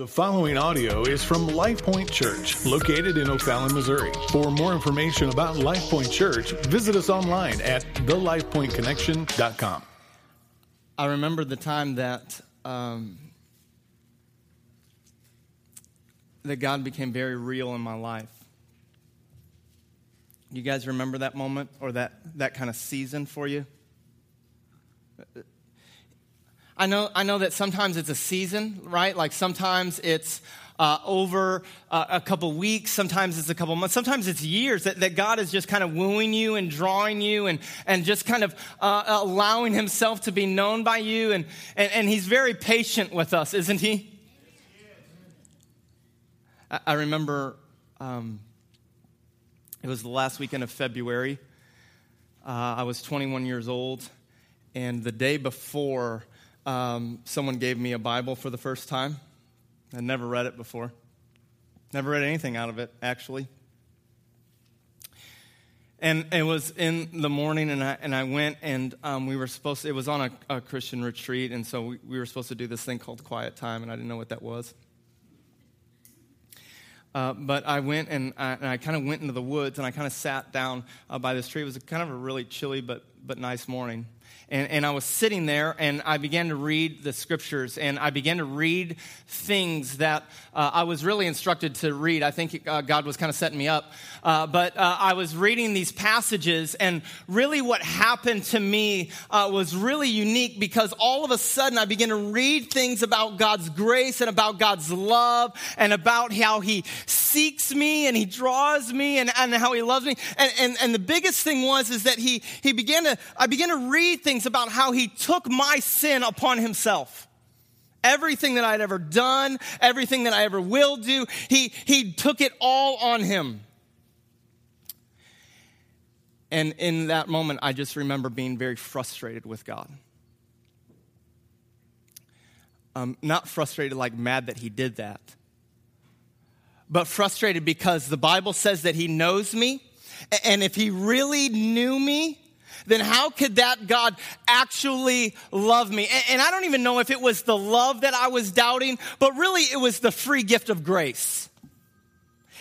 The following audio is from Life Point Church, located in O'Fallon, Missouri. For more information about Life Point Church, visit us online at thelifepointconnection.com. I remember the time that um, that God became very real in my life. You guys remember that moment or that, that kind of season for you? I know, I know that sometimes it's a season, right? Like sometimes it's uh, over uh, a couple weeks, sometimes it's a couple months, sometimes it's years that, that God is just kind of wooing you and drawing you and, and just kind of uh, allowing Himself to be known by you. And, and, and He's very patient with us, isn't He? I, I remember um, it was the last weekend of February. Uh, I was 21 years old, and the day before, um, someone gave me a Bible for the first time. I'd never read it before. Never read anything out of it, actually. And it was in the morning, and I, and I went, and um, we were supposed to, it was on a, a Christian retreat, and so we, we, were supposed to do this thing called quiet time, and I didn't know what that was. Uh, but I went and I, I kind of went into the woods, and I kind of sat down uh, by this tree. It was kind of a really chilly but, but nice morning and, and I was sitting there and I began to read the scriptures and I began to read things that uh, I was really instructed to read. I think uh, God was kind of setting me up. Uh, but uh, I was reading these passages and really what happened to me uh, was really unique because all of a sudden I began to read things about God's grace and about God's love and about how He seeks me and He draws me and, and how He loves me. And, and, and the biggest thing was is that He, he began to, I began to read things things about how he took my sin upon himself. Everything that I'd ever done, everything that I ever will do, he, he took it all on him. And in that moment, I just remember being very frustrated with God. Um, not frustrated, like mad that he did that, but frustrated because the Bible says that he knows me. And if he really knew me, then how could that God actually love me? And, and I don't even know if it was the love that I was doubting, but really it was the free gift of grace.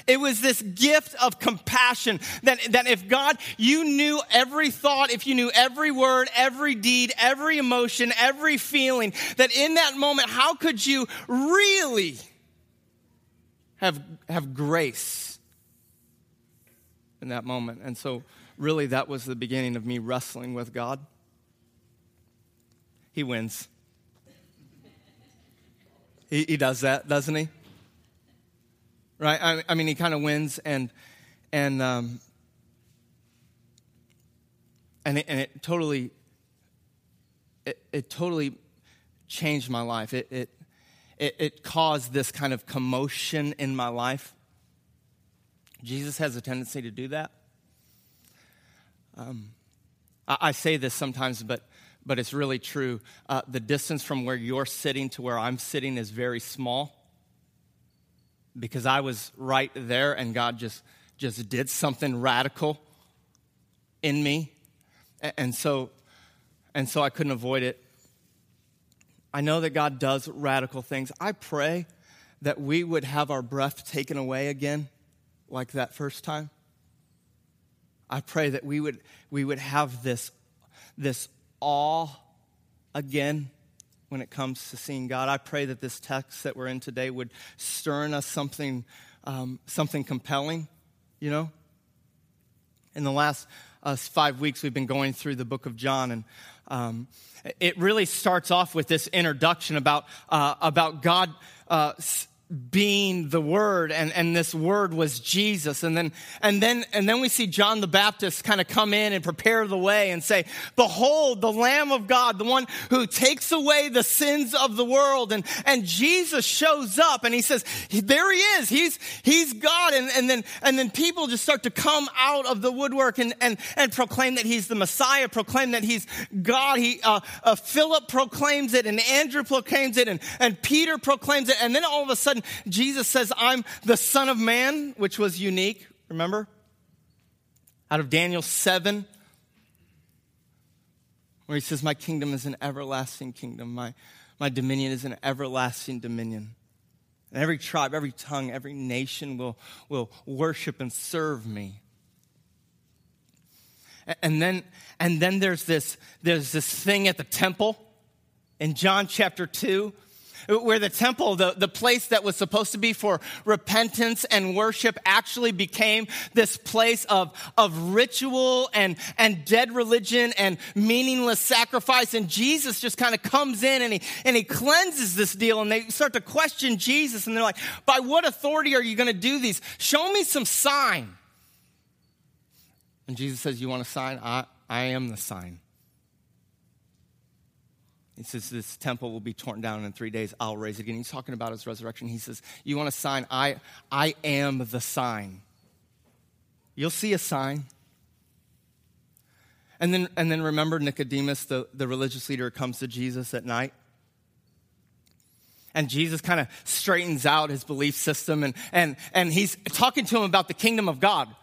It was this gift of compassion that, that if God, you knew every thought, if you knew every word, every deed, every emotion, every feeling, that in that moment, how could you really have, have grace in that moment? And so really, that was the beginning of me wrestling with God. He wins. He, he does that, doesn't he? Right? I, I mean, he kind of wins, and and um, and it, and it totally it, it totally changed my life. It, it it it caused this kind of commotion in my life. Jesus has a tendency to do that. Um, I, I, say this sometimes, but, but it's really true. Uh, the distance from where you're sitting to where I'm sitting is very small because I was right there and God just, just did something radical in me. And so, and so I couldn't avoid it. I know that God does radical things. I pray that we would have our breath taken away again like that first time. I pray that we would, we would have this, this awe again when it comes to seeing God. I pray that this text that we're in today would stir in us something, um, something compelling, you know? In the last uh, five weeks, we've been going through the book of John, and um, it really starts off with this introduction about, uh, about God uh, being the word and, and this word was jesus. And then and then and then we see john the baptist kind of come in and prepare the way and say behold the lamb of god the one who takes away the sins of the world. And and jesus shows up and he says there he is. He's he's god. And, and then and then people just start to come out of the woodwork and and and proclaim that he's the messiah proclaim that he's god. He uh, uh, philip proclaims it and andrew proclaims it and and peter proclaims it. And then all of a sudden Jesus says, I'm the Son of Man, which was unique, remember? Out of Daniel 7, where he says, My kingdom is an everlasting kingdom, my, my dominion is an everlasting dominion. And every tribe, every tongue, every nation will, will worship and serve me. And then, and then there's this, there's this thing at the temple in John chapter 2 where the temple, the, the place that was supposed to be for repentance and worship, actually became this place of, of ritual and, and dead religion and meaningless sacrifice. And Jesus just kind of comes in and he, and he cleanses this deal. And they start to question Jesus. And they're like, By what authority are you going to do these? Show me some sign. And Jesus says, You want a sign? I, I am the sign. He says, This temple will be torn down in three days. I'll raise it again. He's talking about his resurrection. He says, You want a sign? I, I am the sign. You'll see a sign. And then, and then remember Nicodemus, the, the religious leader, comes to Jesus at night. And Jesus kind of straightens out his belief system and, and, and he's talking to him about the kingdom of God.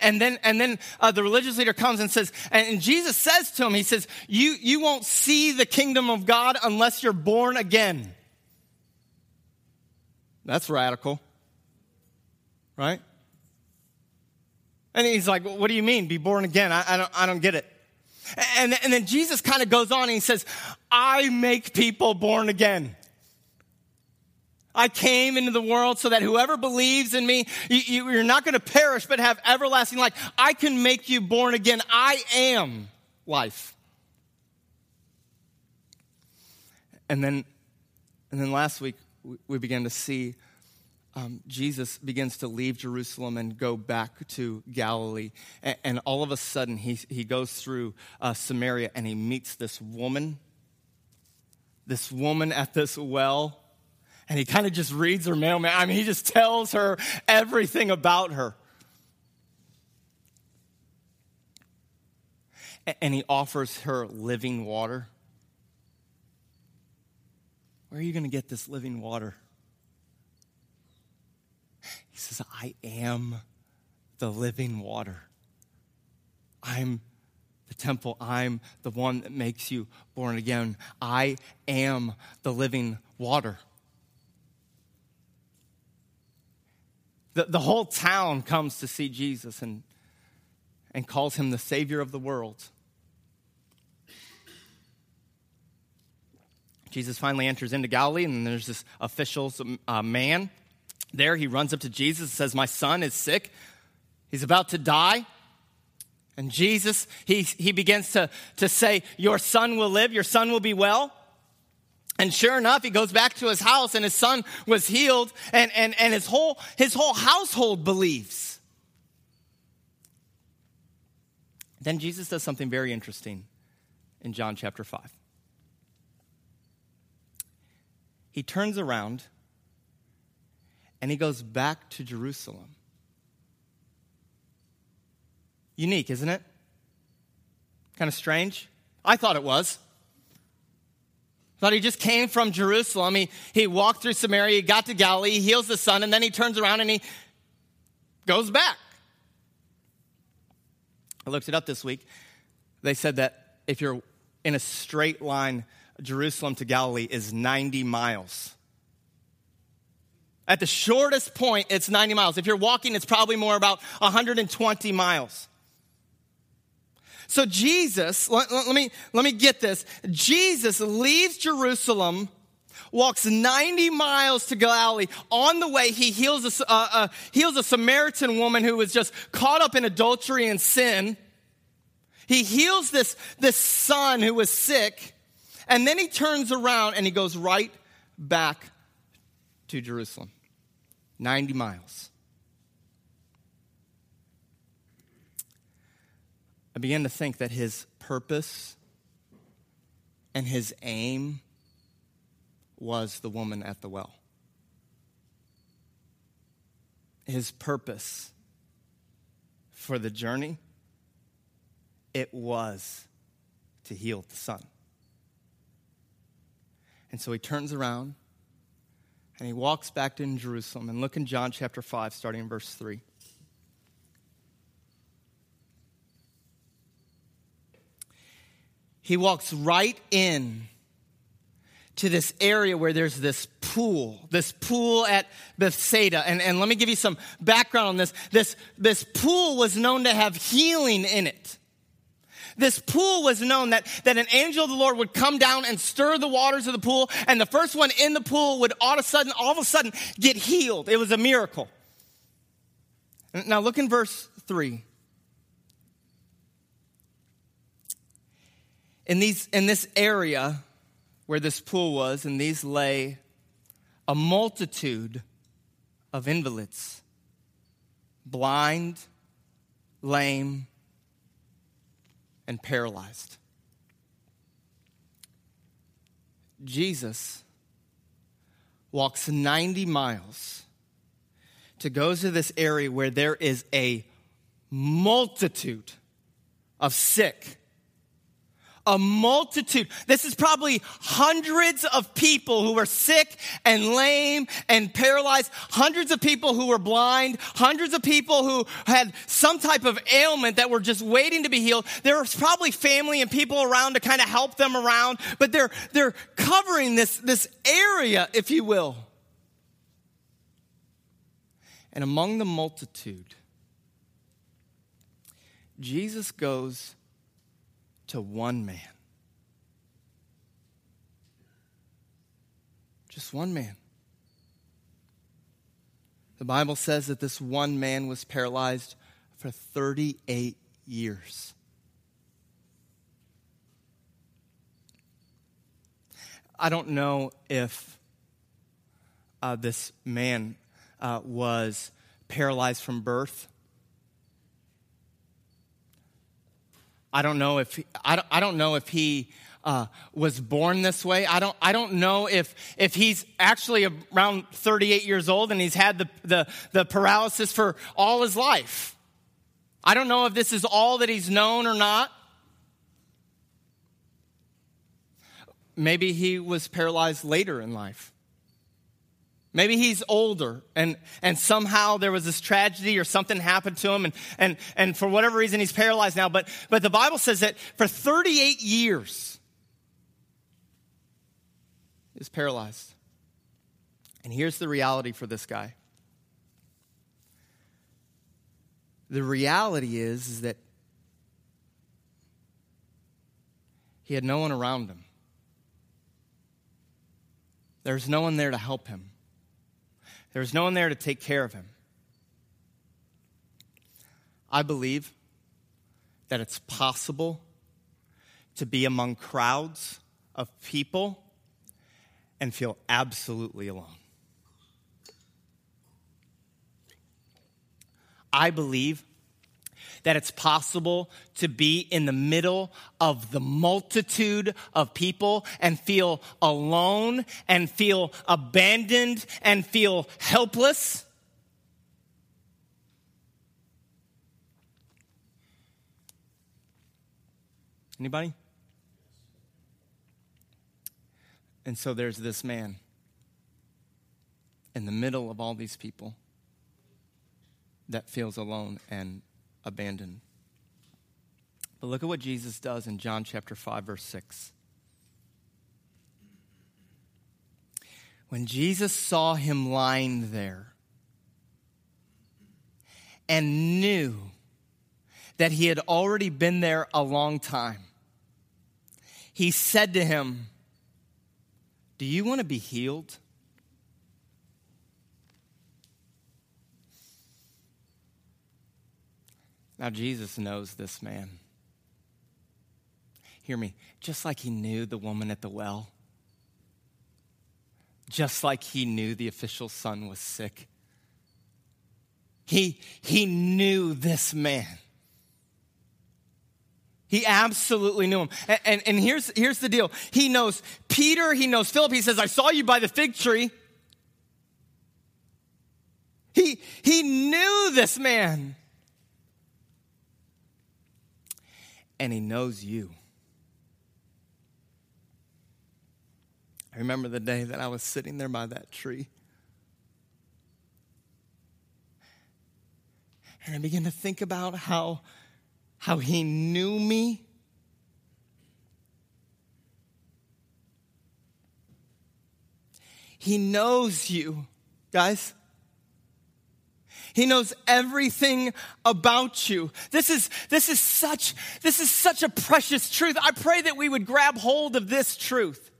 And then, and then uh, the religious leader comes and says, and Jesus says to him, he says, you, you won't see the kingdom of God unless you're born again. That's radical. Right? And he's like, what do you mean, be born again? I, I, don't, I don't get it. And, and then Jesus kind of goes on and he says, I make people born again. I came into the world so that whoever believes in me, you, are not going to perish but have everlasting life. I can make you born again. I am life. And then, and then last week, we began to see um, Jesus begins to leave Jerusalem and go back to Galilee. And, and all of a sudden, he, he goes through uh, Samaria and he meets this woman, this woman at this well and he kind of just reads her mailman. I mean, he just tells her everything about her. And he offers her living water. Where are you going to get this living water? He says, I am the living water. I'm the temple. I'm the one that makes you born again. I am the living water. The, the whole town comes to see Jesus and, and calls him the Savior of the world. Jesus finally enters into Galilee, and there's this official uh, man there. He runs up to Jesus and says, My son is sick. He's about to die. And Jesus, he, he begins to, to say, Your son will live, your son will be well. And sure enough, he goes back to his house and his son was healed and, and, and his, whole, his whole household believes. Then Jesus does something very interesting in John chapter 5. He turns around and he goes back to Jerusalem. Unique, isn't it? Kind of strange. I thought it was. Thought he just came from Jerusalem. He, he walked through Samaria, he got to Galilee, he heals the son, and then he turns around and he goes back. I looked it up this week. They said that if you're in a straight line, Jerusalem to Galilee is 90 miles. At the shortest point, it's 90 miles. If you're walking, it's probably more about 120 miles. So Jesus, let, let, me, let me get this. Jesus leaves Jerusalem, walks 90 miles to Galilee. On the way, he heals a, uh, uh, heals a Samaritan woman who was just caught up in adultery and sin. He heals this, this son who was sick. And then he turns around and he goes right back to Jerusalem. 90 miles. I began to think that his purpose and his aim was the woman at the well. His purpose for the journey, it was to heal the son. And so he turns around and he walks back to Jerusalem. And look in John chapter 5, starting in verse 3. He walks right in to this area where there's this pool, this pool at Bethsaida. And, and let me give you some background on this. This, this pool was known to have healing in it. This pool was known that, that an angel of the Lord would come down and stir the waters of the pool, and the first one in the pool would all of a sudden, all of a sudden get healed. It was a miracle. Now look in verse 3. In, these, in this area, where this pool was, and these lay a multitude of invalids blind, lame, and paralyzed. Jesus walks 90 miles to go to this area where there is a multitude of sick, a multitude. This is probably hundreds of people who were sick and lame and paralyzed, hundreds of people who were blind, hundreds of people who had some type of ailment that were just waiting to be healed. There was probably family and people around to kind of help them around, but they're, they're covering this, this area, if you will. And among the multitude, Jesus goes to one man. Just one man. The Bible says that this one man was paralyzed for 38 years. I don't know if uh, this man uh, was paralyzed from birth I don't know if I don't, I don't know if he uh, was born this way. I don't, I don't know if, if he's actually around 38 years old and he's had the, the, the paralysis for all his life. I don't know if this is all that he's known or not. Maybe he was paralyzed later in life. Maybe he's older and, and somehow there was this tragedy or something happened to him and, and, and for whatever reason he's paralyzed now. But, but the Bible says that for 38 years he's paralyzed. And here's the reality for this guy. The reality is, is that he had no one around him. There's no one there to help him. There was no one there to take care of him. I believe that it's possible to be among crowds of people and feel absolutely alone. I believe that it's possible to be in the middle of the multitude of people and feel alone and feel abandoned and feel helpless. Anybody? And so there's this man in the middle of all these people that feels alone and abandoned. But look at what Jesus does in John chapter 5, verse 6. When Jesus saw him lying there and knew that he had already been there a long time, he said to him, Do you want to be healed? Now, Jesus knows this man. Hear me, just like he knew the woman at the well, just like he knew the official's son was sick, he, he knew this man. He absolutely knew him. And, and, and, here's, here's the deal He knows Peter, he knows Philip. He says, I saw you by the fig tree. He, he knew this man. And He knows you. I remember the day that I was sitting there by that tree. And I began to think about how, how He knew me. He knows you, guys. He knows everything about you. This is, this is such, this is such a precious truth. I pray that we would grab hold of this truth.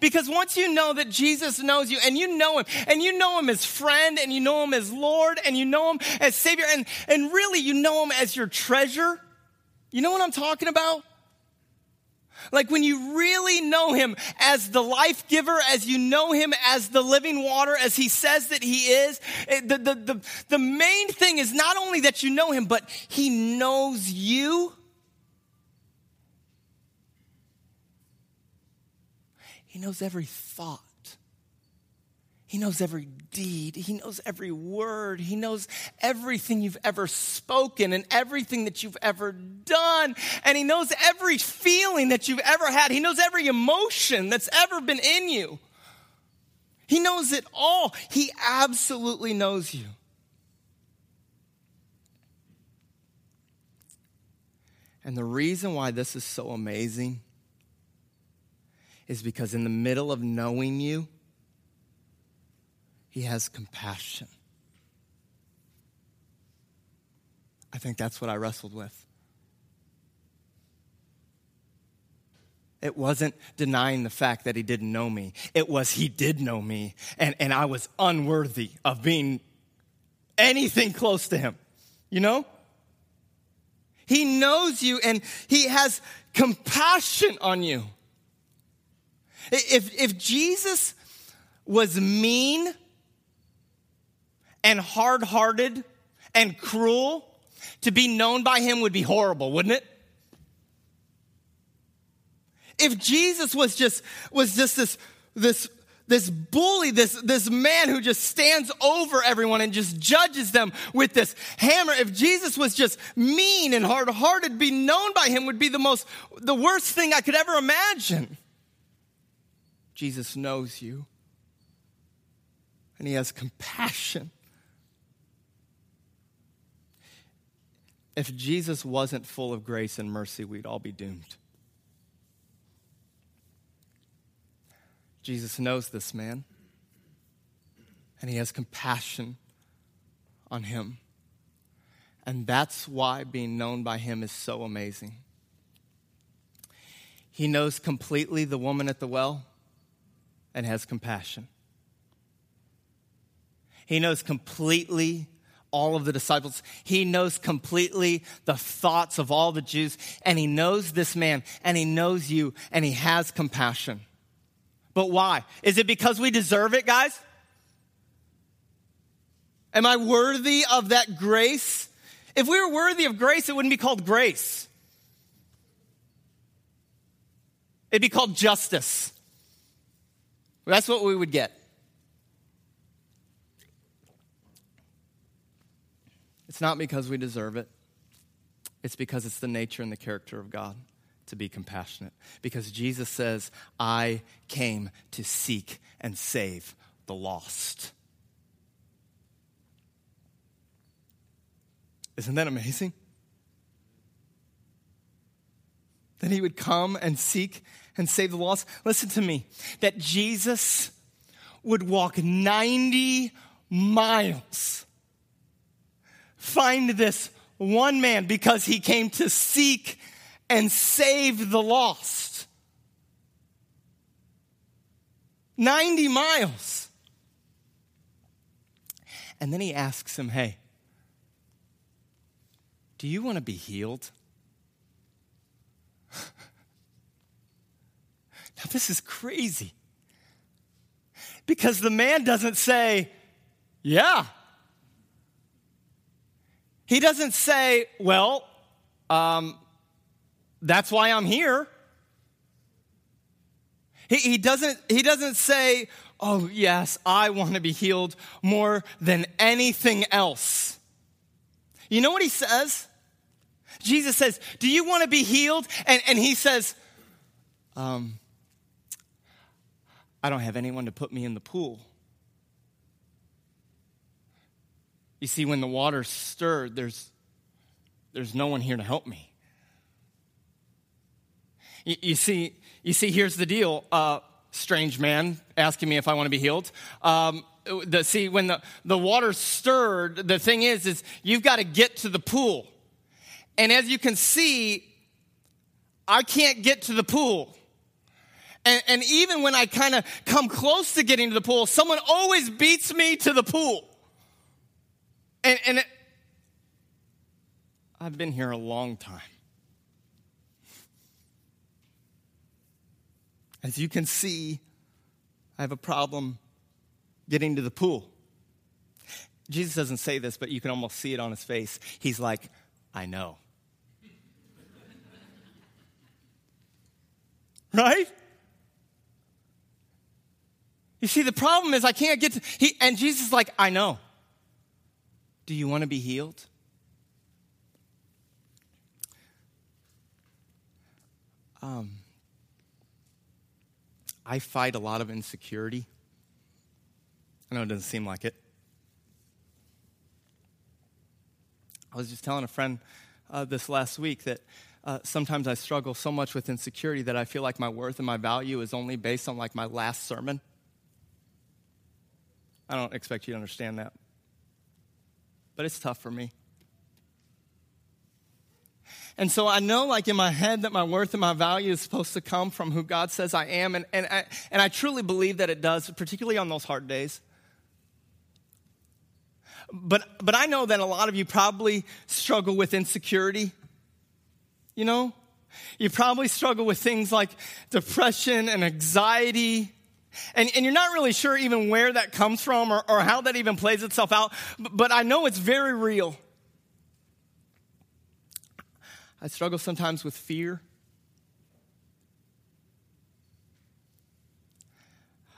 Because once you know that Jesus knows you and you know him and you know him as friend and you know him as Lord and you know him as Savior and, and really you know him as your treasure, you know what I'm talking about? Like when you really know him as the life giver, as you know him as the living water, as he says that he is, the, the, the, the main thing is not only that you know him, but he knows you. He knows every thought. He knows every deed. He knows every word. He knows everything you've ever spoken and everything that you've ever done. And He knows every feeling that you've ever had. He knows every emotion that's ever been in you. He knows it all. He absolutely knows you. And the reason why this is so amazing is because in the middle of knowing you, he has compassion. I think that's what I wrestled with. It wasn't denying the fact that he didn't know me. It was he did know me, and, and I was unworthy of being anything close to him. You know? He knows you and he has compassion on you. If, if Jesus was mean and hard hearted and cruel, to be known by him would be horrible, wouldn't it? If Jesus was just, was just this, this, this bully, this, this man who just stands over everyone and just judges them with this hammer, if Jesus was just mean and hard hearted, be known by him would be the most, the worst thing I could ever imagine. Jesus knows you and he has compassion If Jesus wasn't full of grace and mercy, we'd all be doomed. Jesus knows this man, and he has compassion on him. And that's why being known by him is so amazing. He knows completely the woman at the well and has compassion. He knows completely all of the disciples. He knows completely the thoughts of all the Jews, and he knows this man, and he knows you, and he has compassion. But why? Is it because we deserve it, guys? Am I worthy of that grace? If we were worthy of grace, it wouldn't be called grace. It'd be called justice. That's what we would get. It's not because we deserve it, it's because it's the nature and the character of God to be compassionate. Because Jesus says, I came to seek and save the lost. Isn't that amazing? That he would come and seek and save the lost. Listen to me. That Jesus would walk 90 miles find this one man because he came to seek and save the lost. 90 miles. And then he asks him, Hey, do you want to be healed? now, this is crazy. Because the man doesn't say, Yeah, he doesn't say, well, um, that's why I'm here. He, he, doesn't, he doesn't say, oh, yes, I want to be healed more than anything else. You know what he says? Jesus says, Do you want to be healed? And, and he says, um, I don't have anyone to put me in the pool. You see, when the water stirred, there's, there's no one here to help me. You, you see, you see, here's the deal. Uh, strange man asking me if I want to be healed. Um, the, see, when the, the water stirred, the thing is, is you've got to get to the pool. And as you can see, I can't get to the pool. And, and even when I kind of come close to getting to the pool, someone always beats me to the pool. And, and it, I've been here a long time. As you can see, I have a problem getting to the pool. Jesus doesn't say this, but you can almost see it on his face. He's like, I know. right? You see, the problem is I can't get to, he, and Jesus is like, I know. Do you want to be healed? Um, I fight a lot of insecurity. I know it doesn't seem like it. I was just telling a friend uh, this last week that uh, sometimes I struggle so much with insecurity that I feel like my worth and my value is only based on like my last sermon. I don't expect you to understand that. But it's tough for me. And so I know, like in my head, that my worth and my value is supposed to come from who God says I am. And, and, I, and I truly believe that it does, particularly on those hard days. But, but I know that a lot of you probably struggle with insecurity. You know? You probably struggle with things like depression and anxiety. And, and you're not really sure even where that comes from or, or how that even plays itself out. But, but I know it's very real. I struggle sometimes with fear.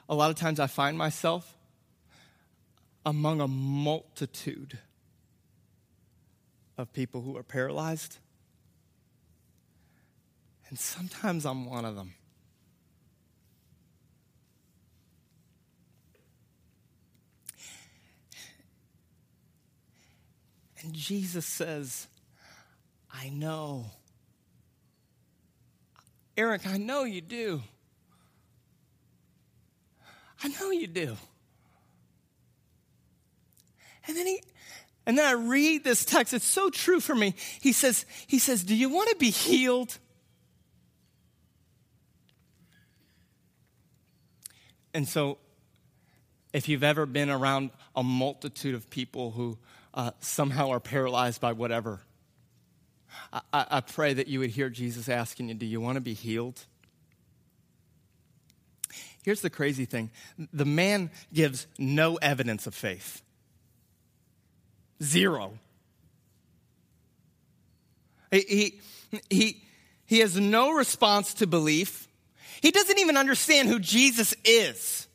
A lot of times I find myself among a multitude of people who are paralyzed. And sometimes I'm one of them. And Jesus says, I know. Eric, I know you do. I know you do. And then he and then I read this text. It's so true for me. He says, he says, "Do you want to be healed?" And so if you've ever been around a multitude of people who uh, somehow are paralyzed by whatever, I, I pray that you would hear Jesus asking you, Do you want to be healed? Here's the crazy thing the man gives no evidence of faith. Zero. He, he, he has no response to belief. He doesn't even understand who Jesus is.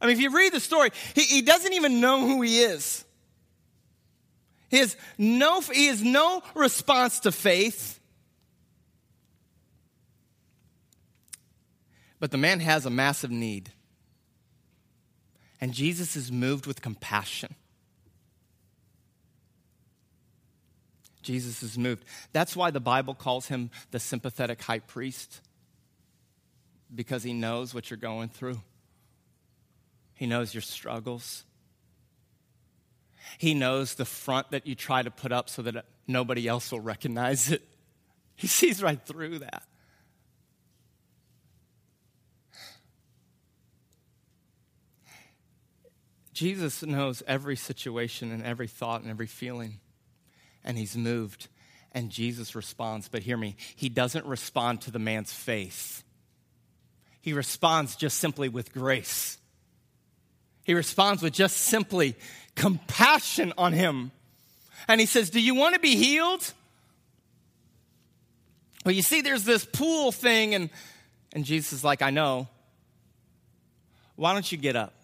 I mean, if you read the story, he, he doesn't even know who he is. Has no, he has no response to faith. But the man has a massive need. And Jesus is moved with compassion. Jesus is moved. That's why the Bible calls him the sympathetic high priest, because he knows what you're going through, he knows your struggles. He knows the front that you try to put up so that nobody else will recognize it. He sees right through that. Jesus knows every situation and every thought and every feeling, and he's moved, and Jesus responds. But hear me, he doesn't respond to the man's faith, he responds just simply with grace. He responds with just simply compassion on him. And he says, Do you want to be healed? Well, you see, there's this pool thing, and, and Jesus is like, I know. Why don't you get up?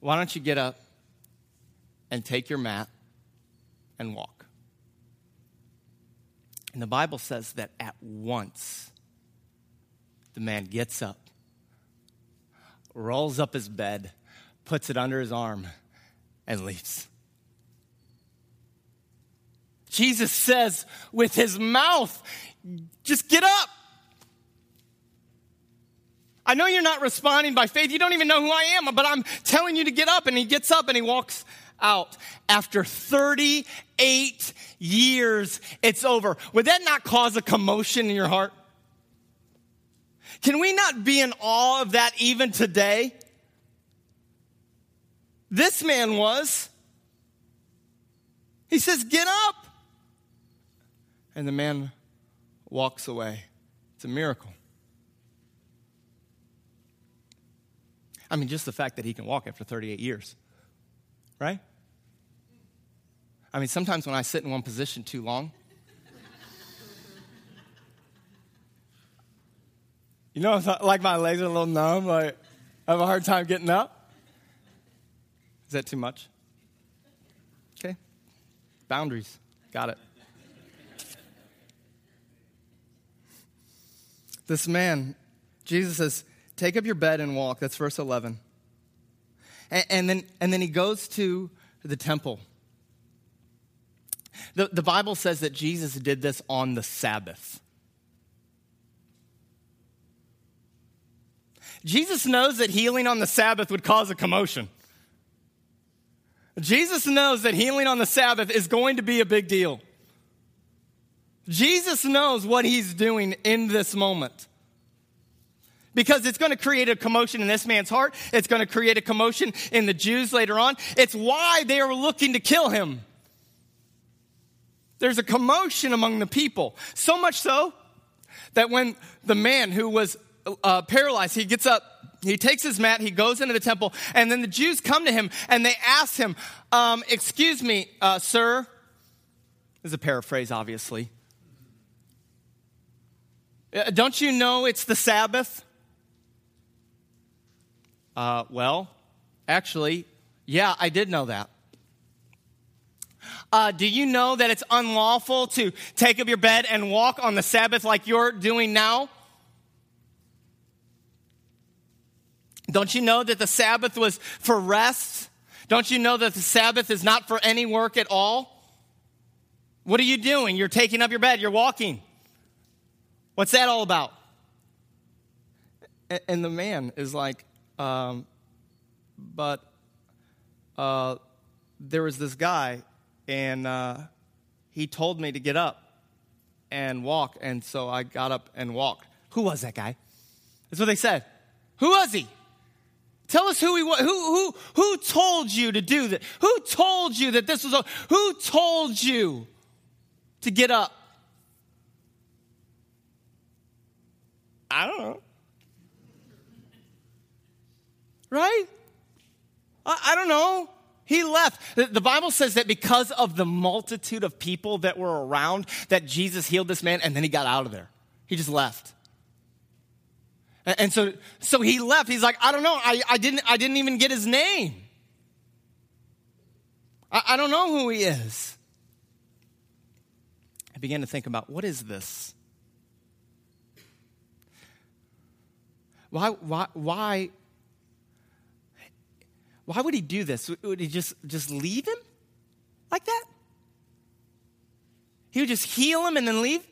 Why don't you get up and take your mat and walk? And the Bible says that at once the man gets up, rolls up his bed, puts it under his arm, and leaves. Jesus says with his mouth, just get up. I know you're not responding by faith. You don't even know who I am, but I'm telling you to get up. And he gets up and he walks out. After 38 years, it's over. Would that not cause a commotion in your heart? Can we not be in awe of that even today? This man was. He says, Get up. And the man walks away. It's a miracle. I mean, just the fact that he can walk after 38 years, right? I mean, sometimes when I sit in one position too long, you know, like my legs are a little numb, like I have a hard time getting up. Is that too much? Okay. Boundaries. Got it. This man, Jesus says, Take up your bed and walk. That's verse 11. And, and, then, and then he goes to the temple. The, the Bible says that Jesus did this on the Sabbath. Jesus knows that healing on the Sabbath would cause a commotion. Jesus knows that healing on the Sabbath is going to be a big deal. Jesus knows what he's doing in this moment because it's going to create a commotion in this man's heart. It's going to create a commotion in the Jews later on. It's why they are looking to kill him. There's a commotion among the people. So much so that when the man who was uh, paralyzed, he gets up, he takes his mat, he goes into the temple, and then the Jews come to him and they ask him, um, Excuse me, uh, sir. This is a paraphrase, obviously. Uh, don't you know it's the Sabbath? Uh, well, actually, yeah, I did know that. Uh, do you know that it's unlawful to take up your bed and walk on the Sabbath like you're doing now? Don't you know that the Sabbath was for rest? Don't you know that the Sabbath is not for any work at all? What are you doing? You're taking up your bed, you're walking. What's that all about? And the man is like, um, but uh, there was this guy, and uh, he told me to get up and walk, and so I got up and walked. Who was that guy? That's what they said. Who was he? Tell us who he was. Who, who, who told you to do that? Who told you that this was a, who told you to get up? I don't know. Right? I, I don't know. He left. The, the Bible says that because of the multitude of people that were around, that Jesus healed this man and then he got out of there. He just left. And, so, so he left. He's like, I don't know. I, I, didn't, I didn't even get his name. I, I don't know who he is. I began to think about what is this? Why, why, why why would he do this? Would he just, just leave him like that? He would just heal him and then leave?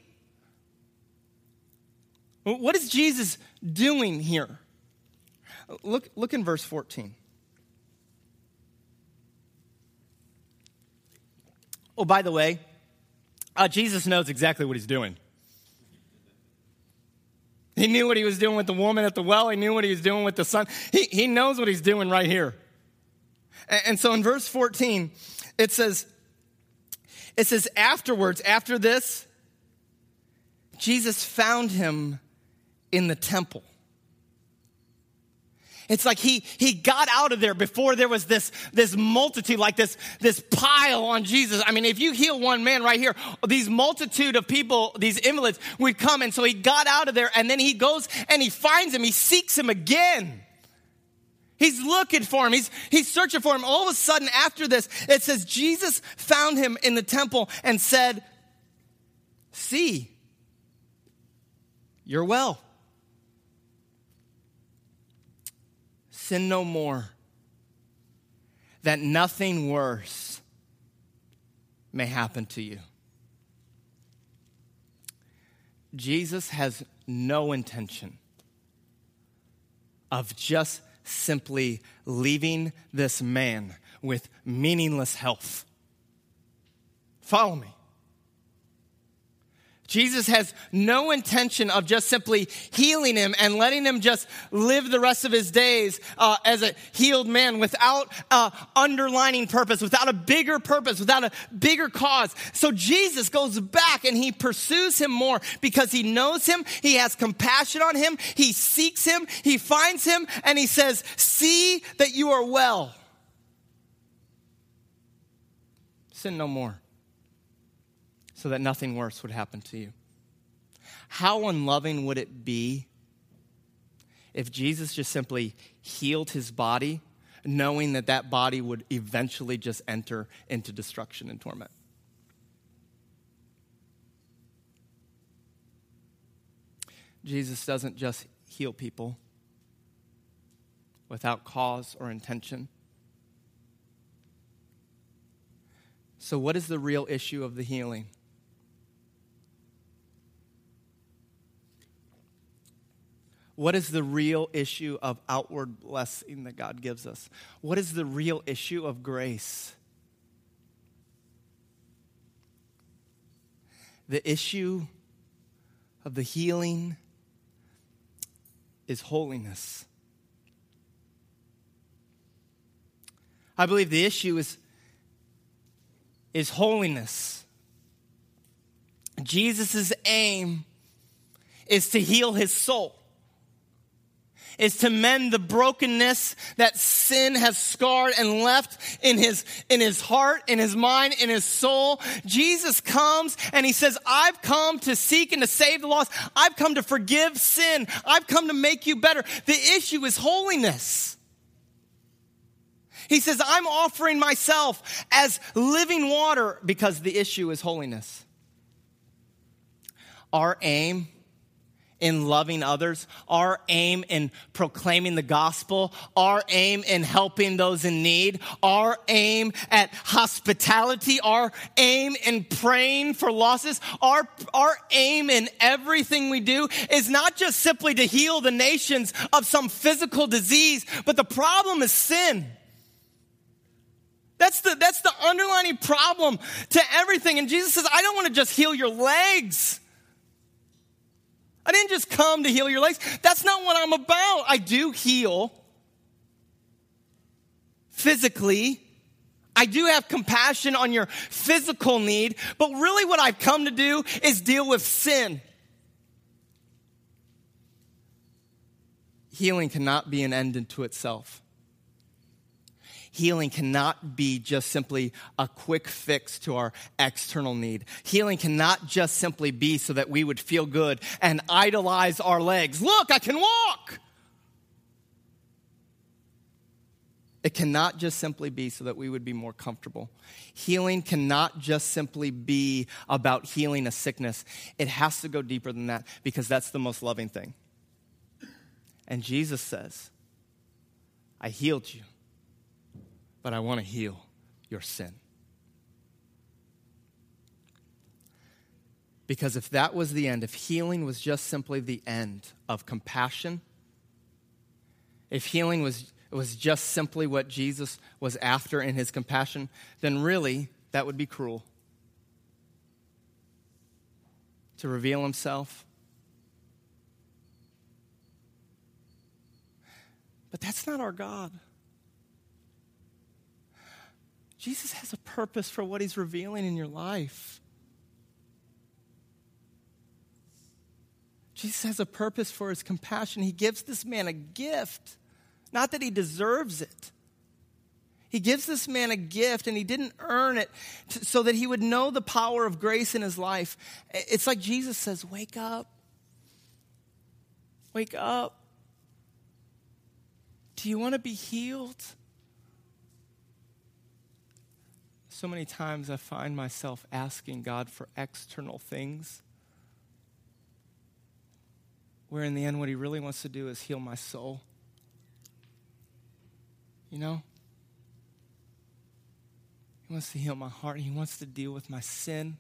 What is Jesus doing here? Look, look in verse 14. Oh, by the way, uh, Jesus knows exactly what he's doing. He knew what he was doing with the woman at the well. He knew what he was doing with the son. He, he knows what he's doing right here. And so in verse 14, it says, it says, afterwards, after this, Jesus found him in the temple. It's like he, he got out of there before there was this, this multitude, like this, this pile on Jesus. I mean, if you heal one man right here, these multitude of people, these invalids would come. And so he got out of there and then he goes and he finds him. He seeks him again. He's looking for him. He's, he's searching for him. All of a sudden, after this, it says Jesus found him in the temple and said, See, you're well. Sin no more, that nothing worse may happen to you. Jesus has no intention of just simply leaving this man with meaningless health. Follow me. Jesus has no intention of just simply healing him and letting him just live the rest of his days uh, as a healed man without a underlining purpose, without a bigger purpose, without a bigger cause. So Jesus goes back and he pursues him more because he knows him, he has compassion on him, he seeks him, he finds him, and he says, See that you are well. Sin no more so that nothing worse would happen to you. How unloving would it be if Jesus just simply healed his body, knowing that that body would eventually just enter into destruction and torment? Jesus doesn't just heal people without cause or intention. So, what is the real issue of the healing? What is the real issue of outward blessing that God gives us? What is the real issue of grace? The issue of the healing is holiness. I believe the issue is, is holiness. Jesus' aim is to heal his soul is to mend the brokenness that sin has scarred and left in his, in his heart, in his mind, in his soul. Jesus comes and he says, I've come to seek and to save the lost. I've come to forgive sin. I've come to make you better. The issue is holiness. He says, I'm offering myself as living water because the issue is holiness. Our aim in loving others, our aim in proclaiming the gospel, our aim in helping those in need, our aim at hospitality, our aim in praying for losses, our, our aim in everything we do is not just simply to heal the nations of some physical disease, but the problem is sin. That's the, that's the underlining problem to everything. And Jesus says, I don't want to just heal your legs. I didn't just come to heal your legs. That's not what I'm about. I do heal physically. I do have compassion on your physical need, but really what I've come to do is deal with sin. Healing cannot be an end unto itself healing cannot be just simply a quick fix to our external need. Healing cannot just simply be so that we would feel good and idolize our legs. Look, I can walk. It cannot just simply be so that we would be more comfortable. Healing cannot just simply be about healing a sickness. It has to go deeper than that because that's the most loving thing. And Jesus says, I healed you but I want to heal your sin. Because if that was the end, if healing was just simply the end of compassion, if healing was, was just simply what Jesus was after in his compassion, then really that would be cruel. To reveal himself. But that's not our God. Jesus has a purpose for what he's revealing in your life. Jesus has a purpose for his compassion. He gives this man a gift, not that he deserves it. He gives this man a gift and he didn't earn it so that he would know the power of grace in his life. It's like Jesus says, Wake up. Wake up. Do you want to be healed? So many times I find myself asking God for external things, where in the end, what He really wants to do is heal my soul. You know? He wants to heal my heart, He wants to deal with my sin.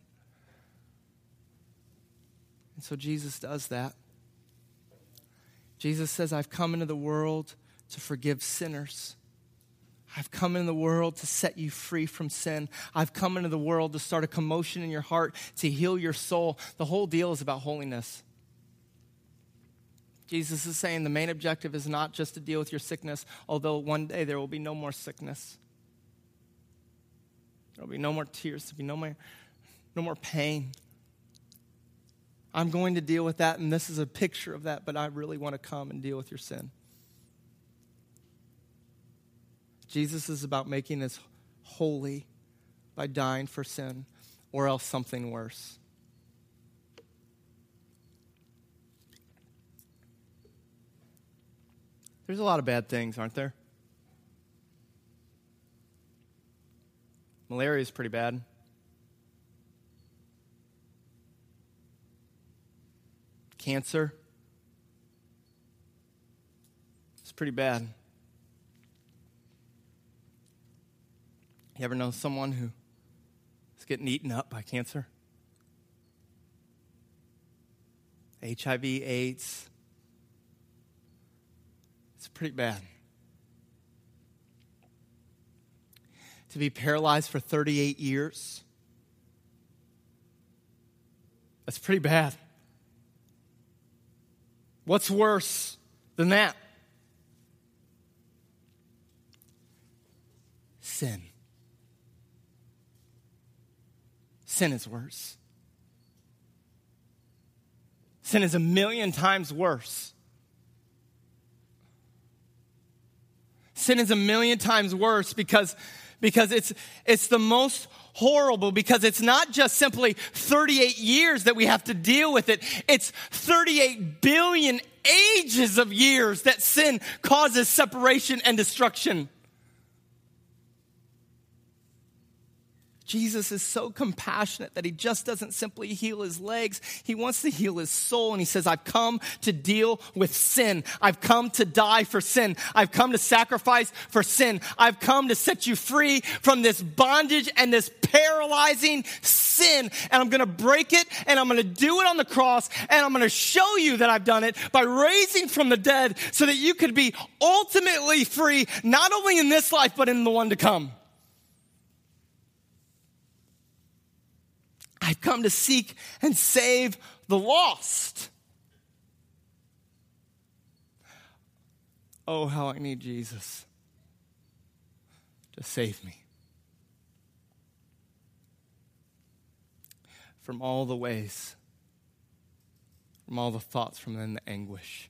And so Jesus does that. Jesus says, I've come into the world to forgive sinners. I've come into the world to set you free from sin. I've come into the world to start a commotion in your heart, to heal your soul. The whole deal is about holiness. Jesus is saying the main objective is not just to deal with your sickness, although one day there will be no more sickness. There will be no more tears, there will be no more, no more pain. I'm going to deal with that, and this is a picture of that, but I really want to come and deal with your sin. Jesus is about making us holy by dying for sin, or else something worse. There's a lot of bad things, aren't there? Malaria is pretty bad. Cancer. It's pretty bad. You ever know someone who is getting eaten up by cancer? HIV, AIDS, it's pretty bad. To be paralyzed for 38 years, that's pretty bad. What's worse than that? Sin. Sin is worse. Sin is a million times worse. Sin is a million times worse because, because it's, it's the most horrible because it's not just simply 38 years that we have to deal with it. It's 38 billion ages of years that sin causes separation and destruction. Jesus is so compassionate that he just doesn't simply heal his legs. He wants to heal his soul. And he says, I've come to deal with sin. I've come to die for sin. I've come to sacrifice for sin. I've come to set you free from this bondage and this paralyzing sin. And I'm going to break it and I'm going to do it on the cross. And I'm going to show you that I've done it by raising from the dead so that you could be ultimately free, not only in this life, but in the one to come. I've come to seek and save the lost. Oh, how I need Jesus to save me from all the ways, from all the thoughts, from then the anguish.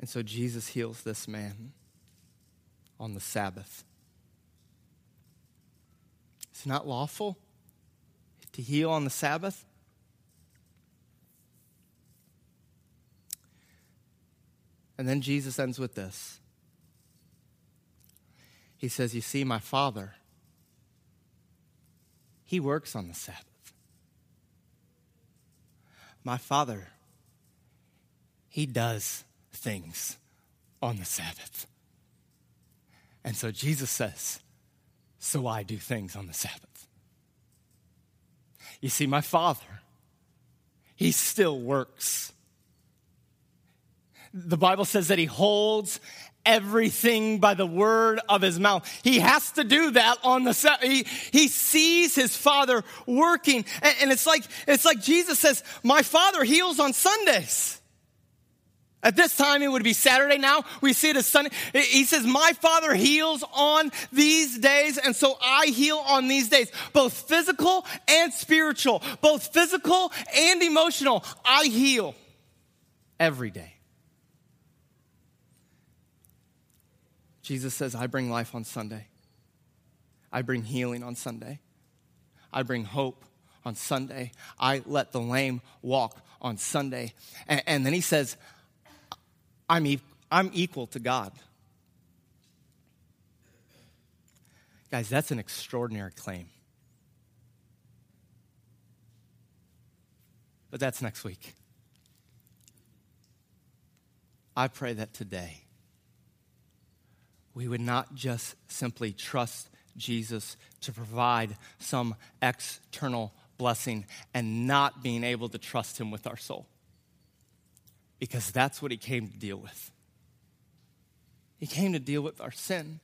And so Jesus heals this man on the Sabbath. It's not lawful to heal on the Sabbath? And then Jesus ends with this. He says, You see, my Father, He works on the Sabbath. My Father, He does things on the Sabbath. And so Jesus says, So I do things on the Sabbath. You see, my Father, He still works. The Bible says that He holds everything by the word of his mouth. He has to do that on the set. He, he sees his father working. And, and, it's like, it's like Jesus says, my father heals on Sundays. At this time, it would be Saturday. Now we see it as Sunday. He says, My Father heals on these days, and so I heal on these days, both physical and spiritual, both physical and emotional. I heal every day. Jesus says, I bring life on Sunday, I bring healing on Sunday, I bring hope on Sunday, I let the lame walk on Sunday. And, and then he says, I'm, e- I'm equal to God. Guys, that's an extraordinary claim. But that's next week. I pray that today we would not just simply trust Jesus to provide some external blessing and not being able to trust him with our soul. Because that's what he came to deal with. He came to deal with our sin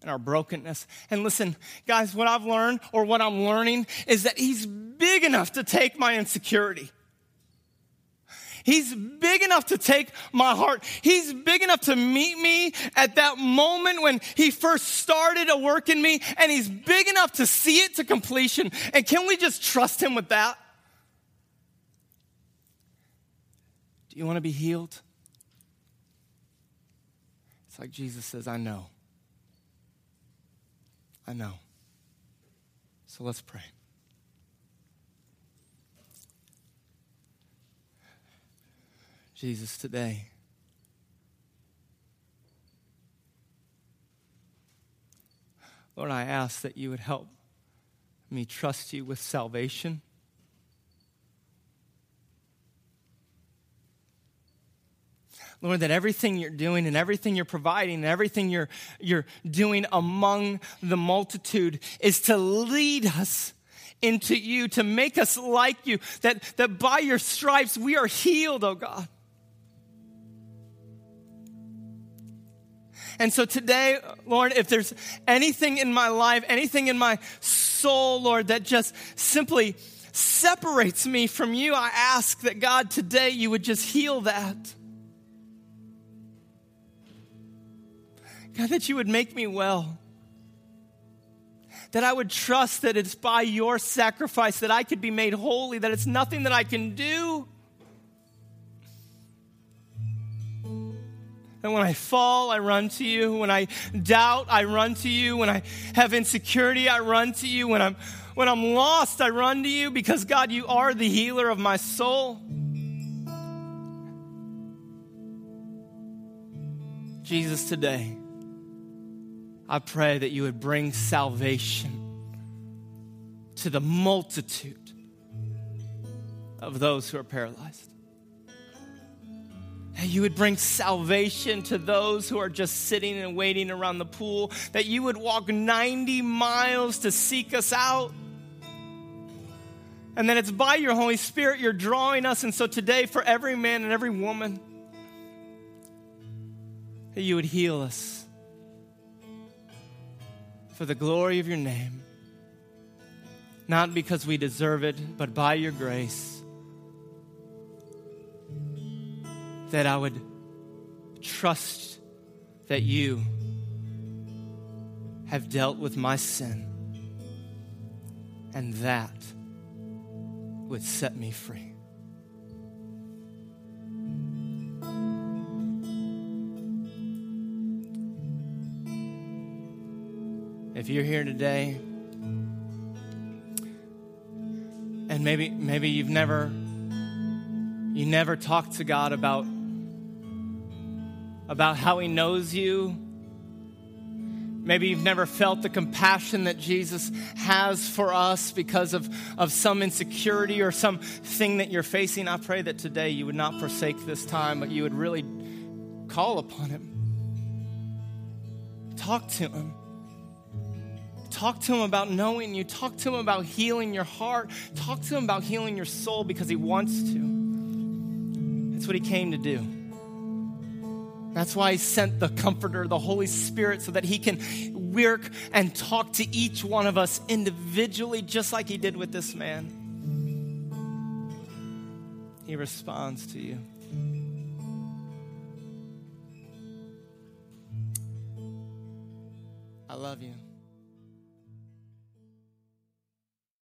and our brokenness. And listen, guys, what I've learned or what I'm learning is that he's big enough to take my insecurity. He's big enough to take my heart. He's big enough to meet me at that moment when he first started a work in me, and he's big enough to see it to completion. And can we just trust him with that? Do you want to be healed? It's like Jesus says, I know. I know. So let's pray. Jesus, today, Lord, I ask that you would help me trust you with salvation. Lord, that everything you're doing and everything you're providing and everything you're, you're doing among the multitude is to lead us into you, to make us like you, that, that by your stripes we are healed, oh God. And so today, Lord, if there's anything in my life, anything in my soul, Lord, that just simply separates me from you, I ask that God today you would just heal that. God, that you would make me well. That I would trust that it's by your sacrifice that I could be made holy, that it's nothing that I can do. And when I fall, I run to you. When I doubt, I run to you. When I have insecurity, I run to you. When I'm, when I'm lost, I run to you because, God, you are the healer of my soul. Jesus, today, I pray that you would bring salvation to the multitude of those who are paralyzed that you would bring salvation to those who are just sitting and waiting around the pool, that you would walk 90 miles to seek us out. And that it's by your Holy Spirit you're drawing us. And so today, for every man and every woman, that you would heal us for the glory of your name. Not because we deserve it, but by your grace. that I would trust that you have dealt with my sin, and that would set me free. If you're here today, and maybe maybe you've never you never talked to God about about how He knows you. Maybe you've never felt the compassion that Jesus has for us because of, of some insecurity or some thing that you're facing. I pray that today you would not forsake this time, but you would really call upon Him. Talk to Him. Talk to Him about knowing you. Talk to Him about healing your heart. Talk to Him about healing your soul because He wants to. That's what He came to do. That's why he sent the Comforter, the Holy Spirit, so that he can work and talk to each one of us individually, just like he did with this man. He responds to you. I love you.